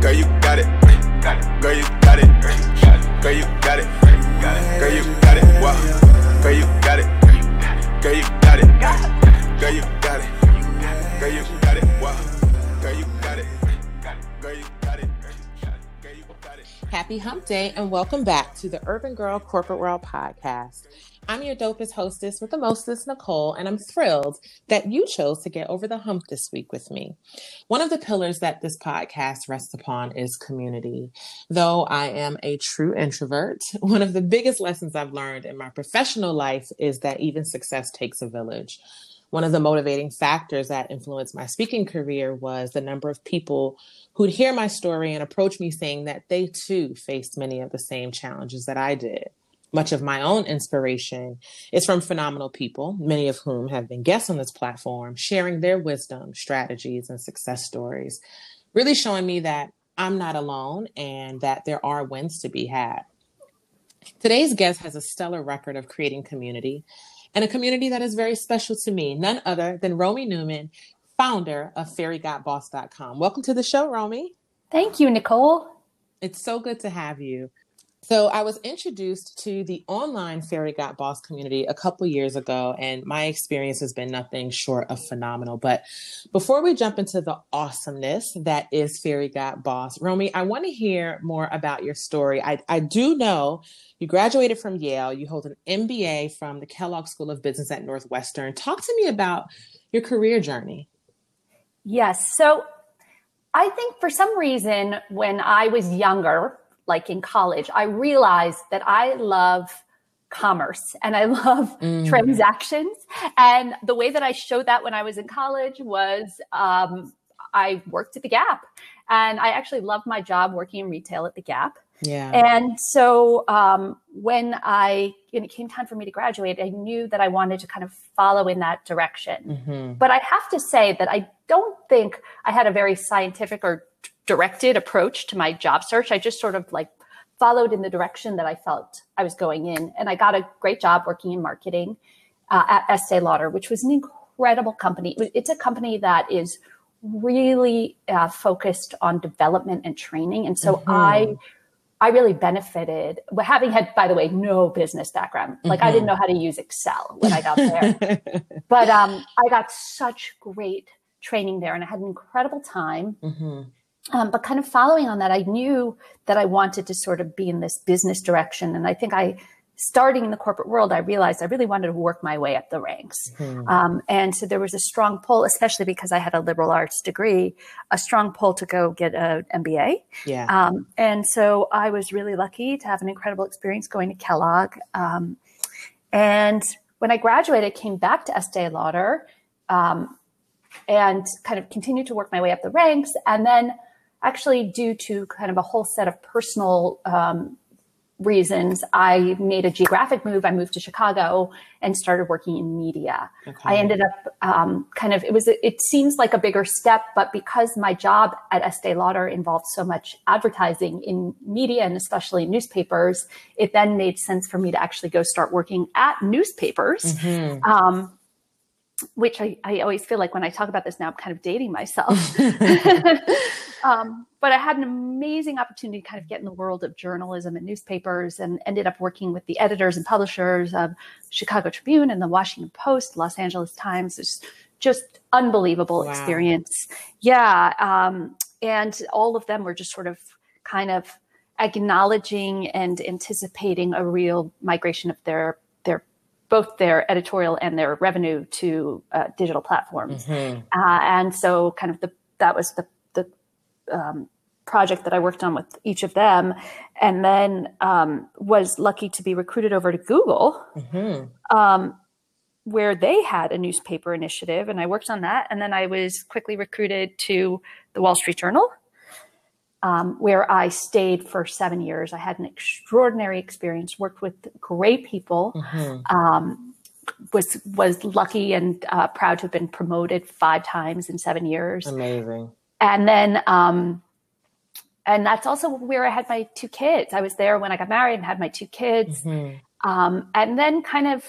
Girl, you got it. Girl, you got it. Girl, you got it. Girl, you got it. Wow. Girl, you got it. Girl, you got it. Girl, you got it. Girl, you got it. Wow. Girl, you got it. Girl, you got it. Girl, you got it. Happy Hump Day and welcome back to the Urban Girl Corporate World podcast. I'm your dopest hostess with the mostest, Nicole, and I'm thrilled that you chose to get over the hump this week with me. One of the pillars that this podcast rests upon is community. Though I am a true introvert, one of the biggest lessons I've learned in my professional life is that even success takes a village. One of the motivating factors that influenced my speaking career was the number of people who'd hear my story and approach me saying that they too faced many of the same challenges that I did. Much of my own inspiration is from phenomenal people, many of whom have been guests on this platform, sharing their wisdom, strategies, and success stories, really showing me that I'm not alone and that there are wins to be had. Today's guest has a stellar record of creating community and a community that is very special to me, none other than Romy Newman, founder of fairygodboss.com. Welcome to the show, Romy. Thank you, Nicole. It's so good to have you. So I was introduced to the online Fairygodboss community a couple years ago, and my experience has been nothing short of phenomenal. But before we jump into the awesomeness that is Fairygodboss, Romy, I want to hear more about your story. I, I do know you graduated from Yale, you hold an MBA from the Kellogg School of Business at Northwestern. Talk to me about your career journey. Yes. So I think for some reason, when I was younger, like in college, I realized that I love commerce and I love mm. transactions. And the way that I showed that when I was in college was um, I worked at the Gap. And I actually loved my job working in retail at the Gap. Yeah. And so um, when I when it came time for me to graduate, I knew that I wanted to kind of follow in that direction. Mm-hmm. But I have to say that I don't think I had a very scientific or directed approach to my job search. I just sort of like followed in the direction that I felt I was going in. And I got a great job working in marketing uh, at Estee Lauder, which was an incredible company. It's a company that is really uh, focused on development and training. And so mm-hmm. I I really benefited having had, by the way, no business background. Like mm-hmm. I didn't mm-hmm. know how to use Excel when I got there, but um, I got such great training there, and I had an incredible time. Mm-hmm. Um, but kind of following on that, I knew that I wanted to sort of be in this business direction, and I think I starting in the corporate world, I realized I really wanted to work my way up the ranks. Mm-hmm. Um, and so there was a strong pull, especially because I had a liberal arts degree, a strong pull to go get an MBA. Yeah. Um, and so I was really lucky to have an incredible experience going to Kellogg. Um, and when I graduated, came back to Estee Lauder um, and kind of continued to work my way up the ranks. And then actually due to kind of a whole set of personal um, reasons, I made a geographic move. I moved to Chicago and started working in media. Okay. I ended up um, kind of, it was, it seems like a bigger step, but because my job at Estee Lauder involved so much advertising in media and especially newspapers, it then made sense for me to actually go start working at newspapers. Mm-hmm. Um, which I, I always feel like when I talk about this now, I'm kind of dating myself. um, but I had an amazing opportunity to kind of get in the world of journalism and newspapers and ended up working with the editors and publishers of Chicago Tribune and the Washington Post, Los Angeles Times. It's just unbelievable wow. experience. Yeah. Um, and all of them were just sort of kind of acknowledging and anticipating a real migration of their their both their editorial and their revenue to uh, digital platforms. Mm-hmm. Uh, and so kind of the that was the um, project that I worked on with each of them, and then um, was lucky to be recruited over to Google, mm-hmm. um, where they had a newspaper initiative, and I worked on that. And then I was quickly recruited to the Wall Street Journal, um, where I stayed for seven years. I had an extraordinary experience, worked with great people. Mm-hmm. Um, was was lucky and uh, proud to have been promoted five times in seven years. Amazing and then um, and that's also where I had my two kids. I was there when I got married and had my two kids. Mm-hmm. Um, and then kind of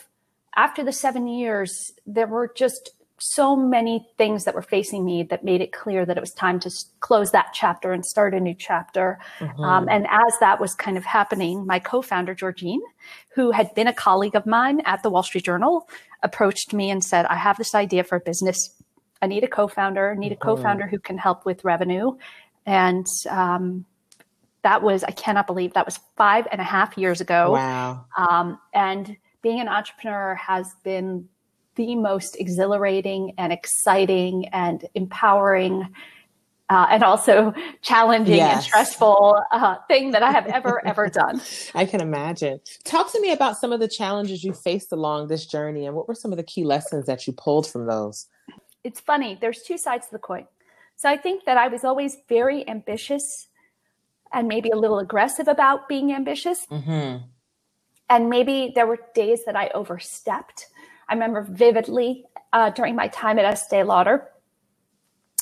after the seven years, there were just so many things that were facing me that made it clear that it was time to close that chapter and start a new chapter. Mm-hmm. Um, and as that was kind of happening, my co founder, Georgene, who had been a colleague of mine at the Wall Street Journal, approached me and said, I have this idea for a business. I need a co founder, need a mm-hmm. co founder who can help with revenue. And um, that was, I cannot believe that was five and a half years ago. Wow. Um, and being an entrepreneur has been the most exhilarating and exciting and empowering uh, and also challenging yes. and stressful uh, thing that I have ever, ever done. I can imagine. Talk to me about some of the challenges you faced along this journey and what were some of the key lessons that you pulled from those? It's funny, there's two sides to the coin. So I think that I was always very ambitious and maybe a little aggressive about being ambitious. Mm-hmm. And maybe there were days that I overstepped. I remember vividly uh, during my time at Estee Lauder,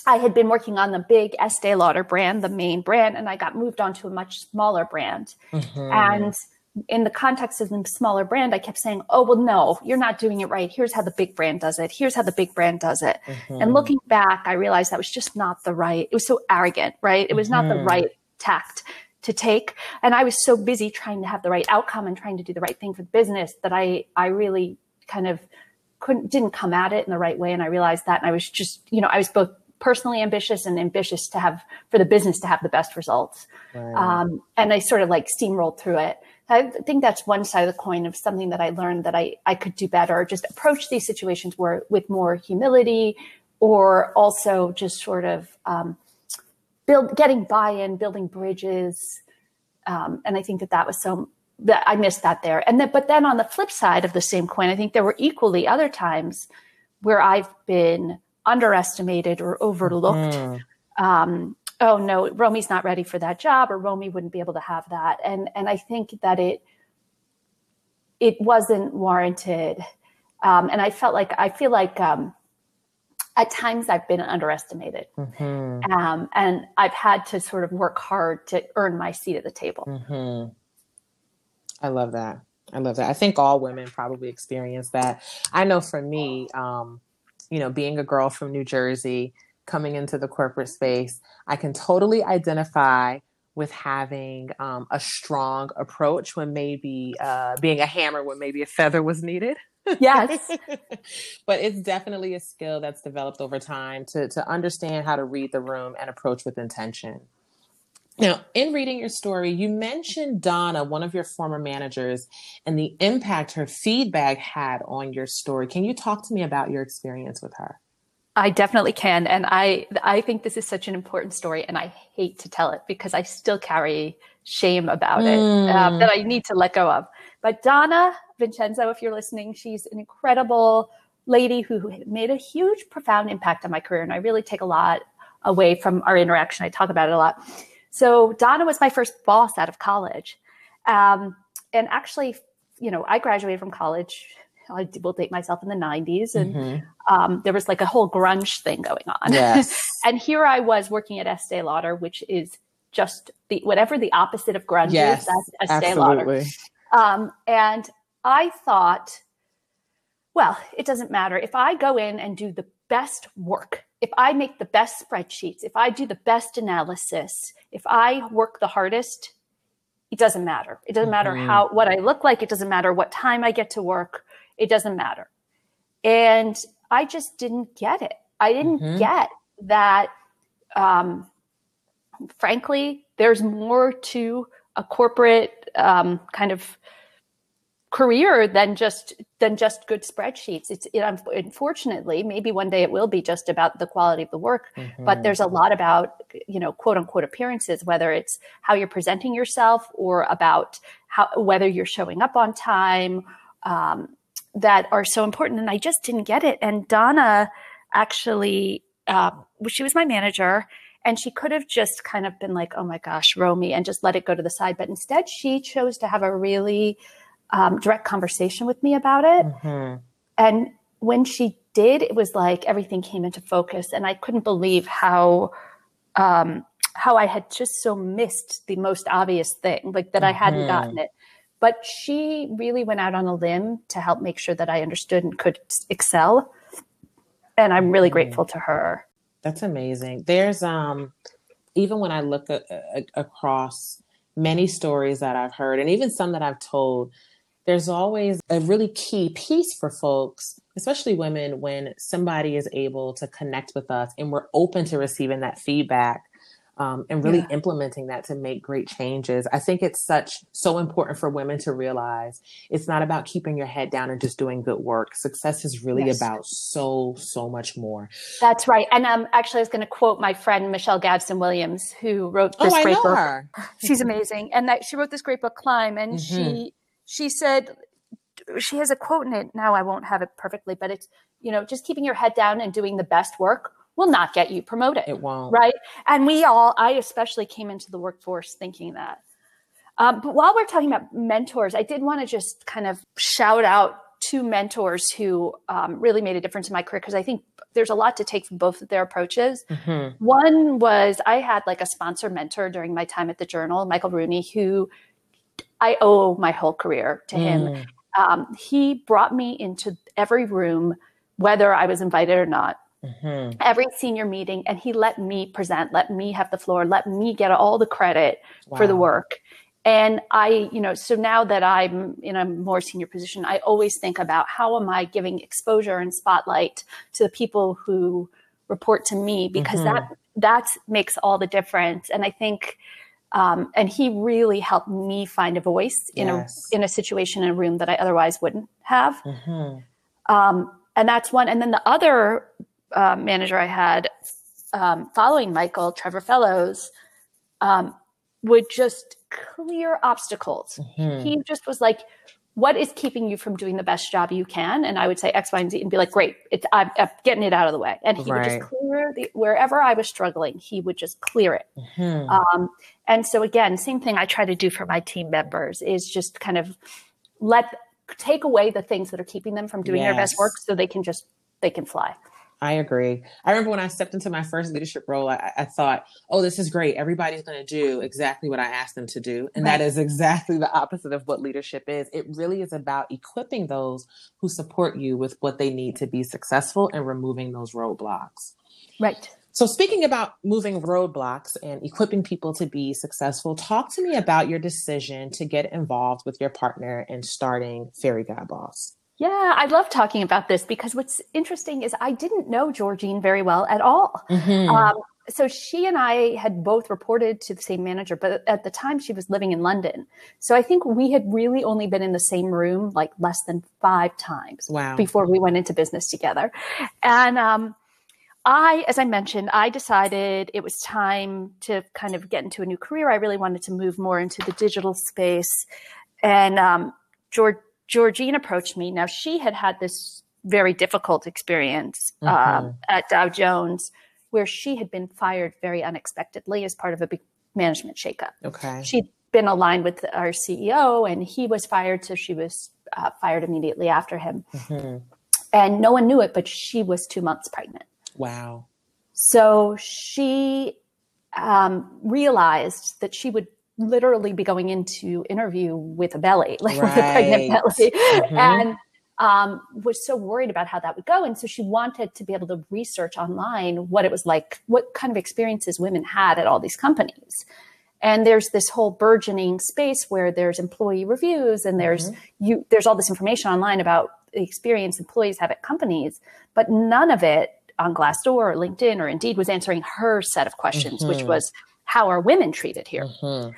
I had been working on the big Estee Lauder brand, the main brand, and I got moved on to a much smaller brand. Mm-hmm. And in the context of the smaller brand, I kept saying, Oh, well, no, you're not doing it right. Here's how the big brand does it. Here's how the big brand does it. Mm-hmm. And looking back, I realized that was just not the right, it was so arrogant, right? It was mm-hmm. not the mm-hmm. right tact to take. And I was so busy trying to have the right outcome and trying to do the right thing for the business that I, I really kind of couldn't, didn't come at it in the right way. And I realized that. And I was just, you know, I was both personally ambitious and ambitious to have for the business to have the best results. Right. Um, and I sort of like steamrolled through it. I think that's one side of the coin of something that I learned that I, I could do better, just approach these situations where with more humility or also just sort of um, build getting buy-in, building bridges. Um, and I think that that was so that I missed that there. And then, but then on the flip side of the same coin, I think there were equally other times where I've been underestimated or overlooked. Mm. Um, oh no, Romy's not ready for that job, or Romy wouldn't be able to have that. And and I think that it it wasn't warranted. Um, and I felt like I feel like um, at times I've been underestimated. Mm-hmm. Um, and I've had to sort of work hard to earn my seat at the table. Mm-hmm. I love that. I love that. I think all women probably experience that. I know for me, um, you know, being a girl from New Jersey, coming into the corporate space, I can totally identify with having um, a strong approach when maybe uh, being a hammer when maybe a feather was needed. Yes. but it's definitely a skill that's developed over time to, to understand how to read the room and approach with intention. Now, in reading your story, you mentioned Donna, one of your former managers, and the impact her feedback had on your story. Can you talk to me about your experience with her? I definitely can, and I I think this is such an important story, and I hate to tell it because I still carry shame about it mm. um, that I need to let go of. But Donna Vincenzo, if you're listening, she's an incredible lady who made a huge, profound impact on my career. And I really take a lot away from our interaction. I talk about it a lot. So Donna was my first boss out of college. Um, and actually, you know, I graduated from college. I will date myself in the 90s. And mm-hmm. um, there was like a whole grunge thing going on. Yes. and here I was working at Estee Lauder, which is just the whatever the opposite of grunge yes, is, that's Estee absolutely. Lauder. Um, and I thought, well, it doesn't matter. If I go in and do the best work, if I make the best spreadsheets, if I do the best analysis, if I work the hardest, it doesn't matter. It doesn't matter mm-hmm. how what I look like, it doesn't matter what time I get to work, it doesn't matter. And I just didn't get it. I didn't mm-hmm. get that um, frankly, there's more to a corporate um, kind of career than just than just good spreadsheets. It's it, unfortunately maybe one day it will be just about the quality of the work, mm-hmm. but there's a lot about you know quote unquote appearances, whether it's how you're presenting yourself or about how whether you're showing up on time. Um, that are so important and i just didn't get it and donna actually uh, she was my manager and she could have just kind of been like, oh my gosh, Romy, and just let it go to the side. But instead, she chose to have a really um, direct conversation with me about it. Mm-hmm. And when she did, it was like everything came into focus. And I couldn't believe how. Um, how I had just so missed the most obvious thing, like that mm-hmm. I hadn't mm-hmm. gotten it but she really went out on a limb to help make sure that I understood and could excel. And I'm really mm-hmm. grateful to her. That's amazing. There's um even when I look a, a, across many stories that I've heard and even some that I've told, there's always a really key piece for folks, especially women, when somebody is able to connect with us and we're open to receiving that feedback um, and really yeah. implementing that to make great changes. I think it's such so important for women to realize it's not about keeping your head down and just doing good work. Success is really yes. about so so much more. That's right. And um, actually, I was going to quote my friend Michelle Gadsden Williams, who wrote this oh, great book. Her. She's amazing, and that she wrote this great book, Climb, and mm-hmm. she she said she has a quote in it. Now I won't have it perfectly, but it's you know just keeping your head down and doing the best work will not get you promoted. It won't. Right. And we all, I especially came into the workforce thinking that. Um, but while we're talking about mentors, I did want to just kind of shout out two mentors who um, really made a difference in my career because I think there's a lot to take from both of their approaches. Mm-hmm. One was I had like a sponsor mentor during my time at the Journal, Michael Rooney, who I owe my whole career to him. Mm. Um, he brought me into every room, whether I was invited or not mm-hmm. every senior meeting and he let me present let me have the floor let me get all the credit wow. for the work and i you know so now that i'm in a more senior position i always think about how am i giving exposure and spotlight to the people who report to me because mm-hmm. that that makes all the difference and i think um, and he really helped me find a voice in yes. a in a situation in a room that I otherwise wouldn't have. Mm-hmm. Um, and that's one. And then the other uh, manager I had um, following Michael, Trevor Fellows, um, would just clear obstacles. Mm-hmm. He just was like, what is keeping you from doing the best job you can? And I would say X, Y, and Z, and be like, great, it's, I'm, I'm getting it out of the way. And he right. would just clear the wherever I was struggling, he would just clear it. Mm-hmm. Um, and so again, same thing I try to do for my team members is just kind of let take away the things that are keeping them from doing yes. their best work, so they can just they can fly. I agree. I remember when I stepped into my first leadership role, I, I thought, oh, this is great. Everybody's going to do exactly what I asked them to do. And right. that is exactly the opposite of what leadership is. It really is about equipping those who support you with what they need to be successful and removing those roadblocks. Right. So, speaking about moving roadblocks and equipping people to be successful, talk to me about your decision to get involved with your partner in starting Fairy Godboss. Yeah, I love talking about this because what's interesting is I didn't know Georgene very well at all. Mm-hmm. Um, so she and I had both reported to the same manager, but at the time she was living in London. So I think we had really only been in the same room like less than five times wow. before we went into business together. And um, I, as I mentioned, I decided it was time to kind of get into a new career. I really wanted to move more into the digital space. And um, George, Georgene approached me. Now she had had this very difficult experience mm-hmm. um, at Dow Jones, where she had been fired very unexpectedly as part of a big management shakeup. Okay, she'd been aligned with our CEO, and he was fired, so she was uh, fired immediately after him. Mm-hmm. And no one knew it, but she was two months pregnant. Wow. So she um, realized that she would literally be going into interview with a belly, like right. with a pregnant belly, mm-hmm. and um, was so worried about how that would go. And so she wanted to be able to research online what it was like, what kind of experiences women had at all these companies. And there's this whole burgeoning space where there's employee reviews and there's mm-hmm. you there's all this information online about the experience employees have at companies, but none of it on Glassdoor or LinkedIn or Indeed was answering her set of questions, mm-hmm. which was how are women treated here? Mm-hmm.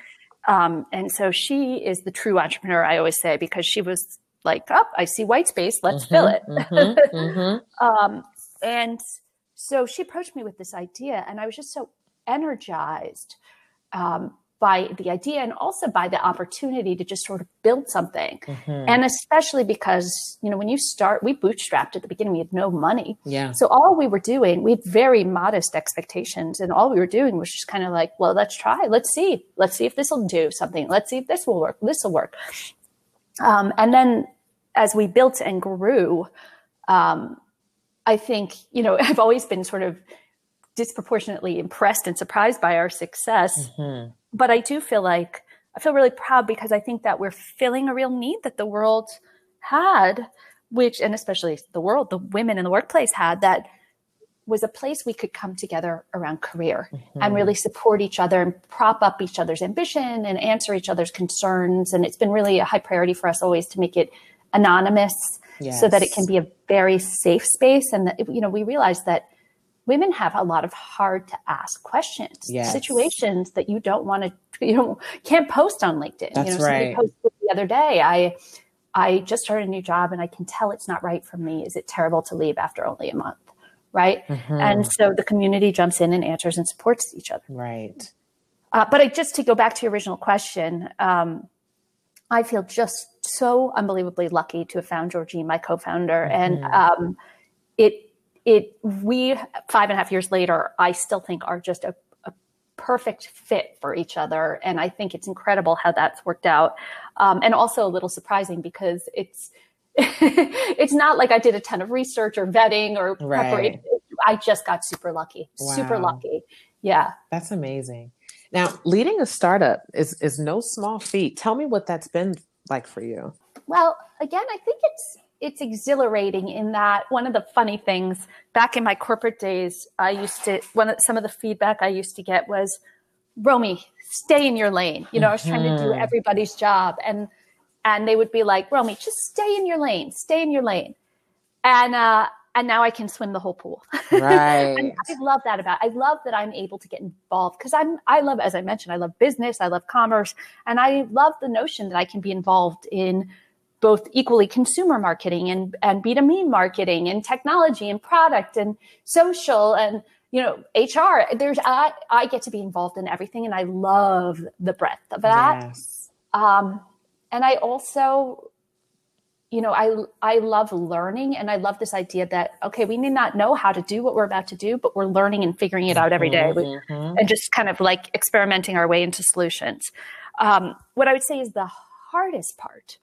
Um, and so she is the true entrepreneur, I always say, because she was like, oh, I see white space, let's mm-hmm, fill it. Mm-hmm, mm-hmm. um, and so she approached me with this idea, and I was just so energized um, by the idea and also by the opportunity to just sort of build something. Mm-hmm. And especially because, you know, when you start, we bootstrapped at the beginning, we had no money. Yeah. So all we were doing, we had very modest expectations. And all we were doing was just kind of like, well, let's try, let's see, let's see if this will do something. Let's see if this will work. This will work. Um, and then as we built and grew, um, I think, you know, I've always been sort of disproportionately impressed and surprised by our success. Mm-hmm but I do feel like I feel really proud because I think that we're filling a real need that the world had, which, and especially the world, the women in the workplace had that was a place we could come together around career mm-hmm. and really support each other and prop up each other's ambition and answer each other's concerns. And it's been really a high priority for us always to make it anonymous yes. so that it can be a very safe space. And that, you know, we realize that women have a lot of hard to ask questions, yes. situations that you don't want to, you know, can't post on LinkedIn. That's you know, right. posted the other day, I, I just started a new job and I can tell it's not right for me. Is it terrible to leave after only a month? Right. Mm-hmm. And so the community jumps in and answers and supports each other. Right. Uh, but I, just to go back to your original question, um, I feel just so unbelievably lucky to have found Georgie, my co-founder, mm-hmm. and um, it it we five and a half years later, I still think are just a, a perfect fit for each other, and I think it's incredible how that's worked out, um, and also a little surprising because it's it's not like I did a ton of research or vetting or right. preparation. I just got super lucky, wow. super lucky. Yeah. That's amazing. Now, leading a startup is is no small feat. Tell me what that's been like for you. Well, again, I think it's it's exhilarating in that one of the funny things back in my corporate days, I used to one of some of the feedback I used to get was, Romy, stay in your lane. You know, I was trying to do mm-hmm. everybody's job and and they would be like, Romy, just stay in your lane, stay in your lane. And uh, and now I can swim the whole pool. Right. I love that about. I love that I'm able to get involved because I'm. I love, as I mentioned, I love business, I love commerce, and I love the notion that I can be involved in both equally consumer marketing and and B2B marketing and technology and product and social and you know HR. There's I I get to be involved in everything, and I love the breadth of that. Yes. Um, and I also, you know, I I love learning, and I love this idea that okay, we may not know how to do what we're about to do, but we're learning and figuring it out every day, mm-hmm. and just kind of like experimenting our way into solutions. Um, what I would say is the hardest part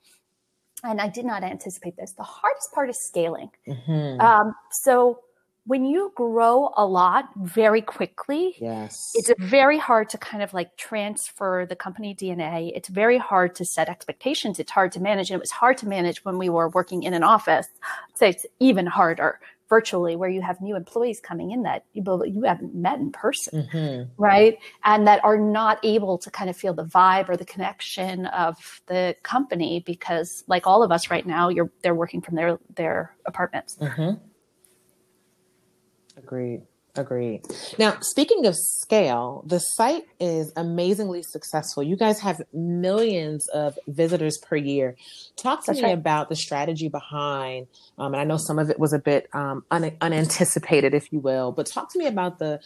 and I did not anticipate this. The hardest part is scaling. Mm-hmm. Um, so when you grow a lot very quickly, yes, it's very hard to kind of like transfer the company DNA. It's very hard to set expectations. It's hard to manage. And it was hard to manage when we were working in an office. So it's even harder virtually where you have new employees coming in that you, you haven't met in person, mm-hmm. right? And that are not able to kind of feel the vibe or the connection of the company because like all of us right now, you're, they're working from their, their apartments. Mm-hmm. Agreed. Agreed. Now, speaking of scale, the site is amazingly successful. You guys have millions of visitors per year. Talk to That's me right. about the strategy behind, um, and I know some of it was a bit um, un- unanticipated, if you will, but talk to me about the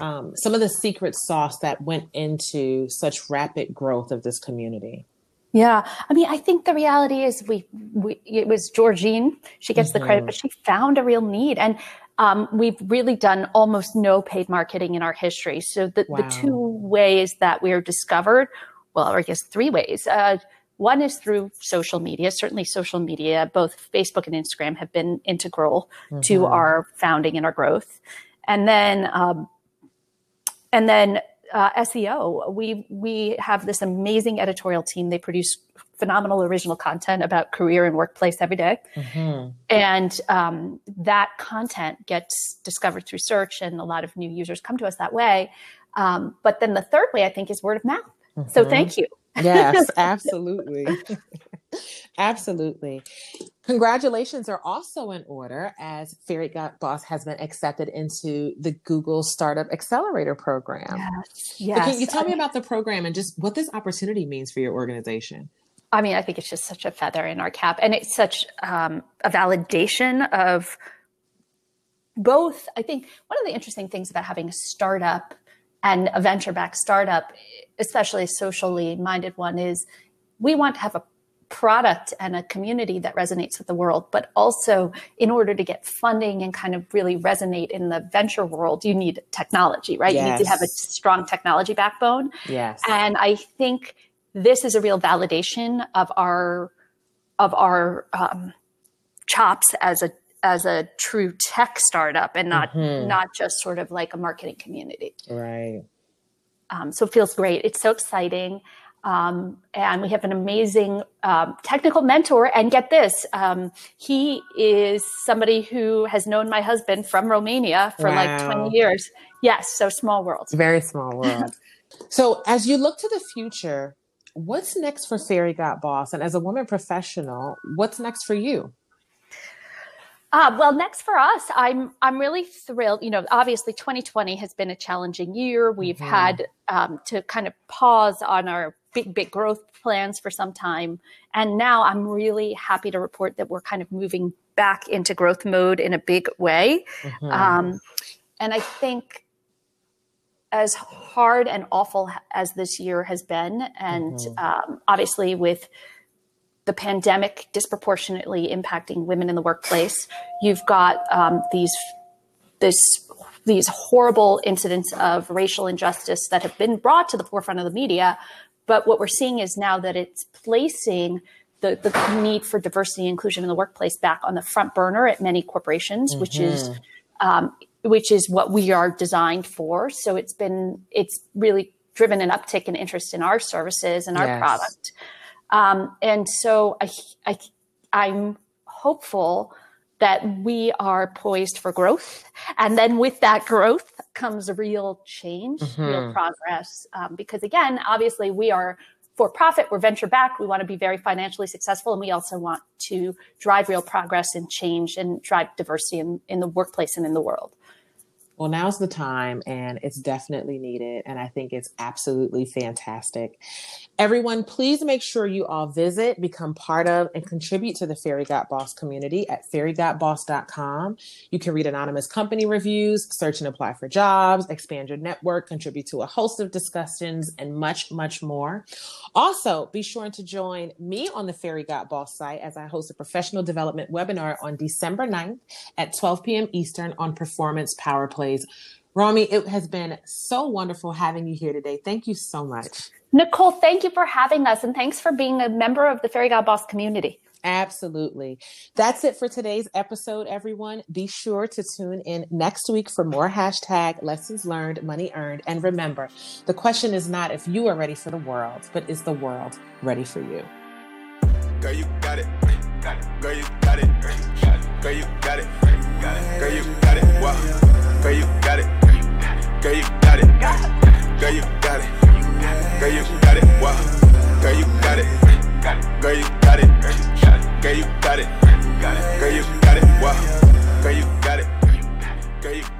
um, some of the secret sauce that went into such rapid growth of this community. Yeah, I mean, I think the reality is we, we it was Georgene. She gets mm-hmm. the credit, but she found a real need, and um, we've really done almost no paid marketing in our history. So the, wow. the two ways that we're discovered, well, I guess three ways. Uh, one is through social media. Certainly, social media, both Facebook and Instagram, have been integral mm-hmm. to our founding and our growth. And then, um, and then uh, SEO. We we have this amazing editorial team. They produce phenomenal original content about career and workplace every day. Mm-hmm. And um, that content gets discovered through search, and a lot of new users come to us that way. Um, but then the third way, I think, is word of mouth. Mm-hmm. So thank you. Yes, absolutely. absolutely. Congratulations are also in order as Fairy Boss has been accepted into the Google Startup Accelerator program. Yes. yes. Can you tell me about the program and just what this opportunity means for your organization? I mean, I think it's just such a feather in our cap, and it's such um, a validation of both. I think one of the interesting things about having a startup and a venture backed startup, especially a socially minded one, is we want to have a product and a community that resonates with the world. But also, in order to get funding and kind of really resonate in the venture world, you need technology, right? Yes. You need to have a strong technology backbone. Yes. And I think this is a real validation of our of our um, chops as a as a true tech startup and not mm-hmm. not just sort of like a marketing community. Right. Um, so it feels great. It's so exciting. Um, and we have an amazing um, technical mentor. And get this, um, he is somebody who has known my husband from Romania for wow. like 20 years. Yes, so small world. Very small world. so, as you look to the future, what's next for Fairygodboss? And as a woman professional, what's next for you? Uh, well, next for us, I'm I'm really thrilled. You know, obviously, 2020 has been a challenging year. We've mm-hmm. had um, to kind of pause on our big big growth plans for some time, and now I'm really happy to report that we're kind of moving back into growth mode in a big way. Mm-hmm. Um, and I think as hard and awful as this year has been, and mm-hmm. um, obviously with the pandemic disproportionately impacting women in the workplace. You've got um, these this these horrible incidents of racial injustice that have been brought to the forefront of the media. But what we're seeing is now that it's placing the, the need for diversity and inclusion in the workplace back on the front burner at many corporations, mm-hmm. which is um, which is what we are designed for. So it's been it's really driven an uptick in interest in our services and our yes. product. Um, and so I, I, I'm hopeful that we are poised for growth. And then with that growth comes real change, mm-hmm. real progress. Um, because again, obviously, we are for profit, we're venture backed, we want to be very financially successful, and we also want to drive real progress and change and drive diversity in, in the workplace and in the world. Well, now's the time, and it's definitely needed. And I think it's absolutely fantastic. Everyone, please make sure you all visit, become part of, and contribute to the Fairygodboss community at fairygodboss.com. You can read anonymous company reviews, search and apply for jobs, expand your network, contribute to a host of discussions, and much, much more. Also, be sure to join me on the Fairygodboss site as I host a professional development webinar on December 9th at 12 p.m. Eastern on performance power plays. Romy, it has been so wonderful having you here today. Thank you so much. Nicole, thank you for having us and thanks for being a member of the Fairy God Boss community. Absolutely. That's it for today's episode, everyone. Be sure to tune in next week for more hashtag lessons learned, money earned. And remember, the question is not if you are ready for the world, but is the world ready for you? Girl, you got it. Girl, you Got it. Girl, you got it. Girl, you got it. Girl, you got it. Wow. Girl, you got it. Girl, you got it. Girl, you got it. Girl, you got it. Wow. Girl, you got it. Girl, you got it. Wow. Girl, you got it. Girl, you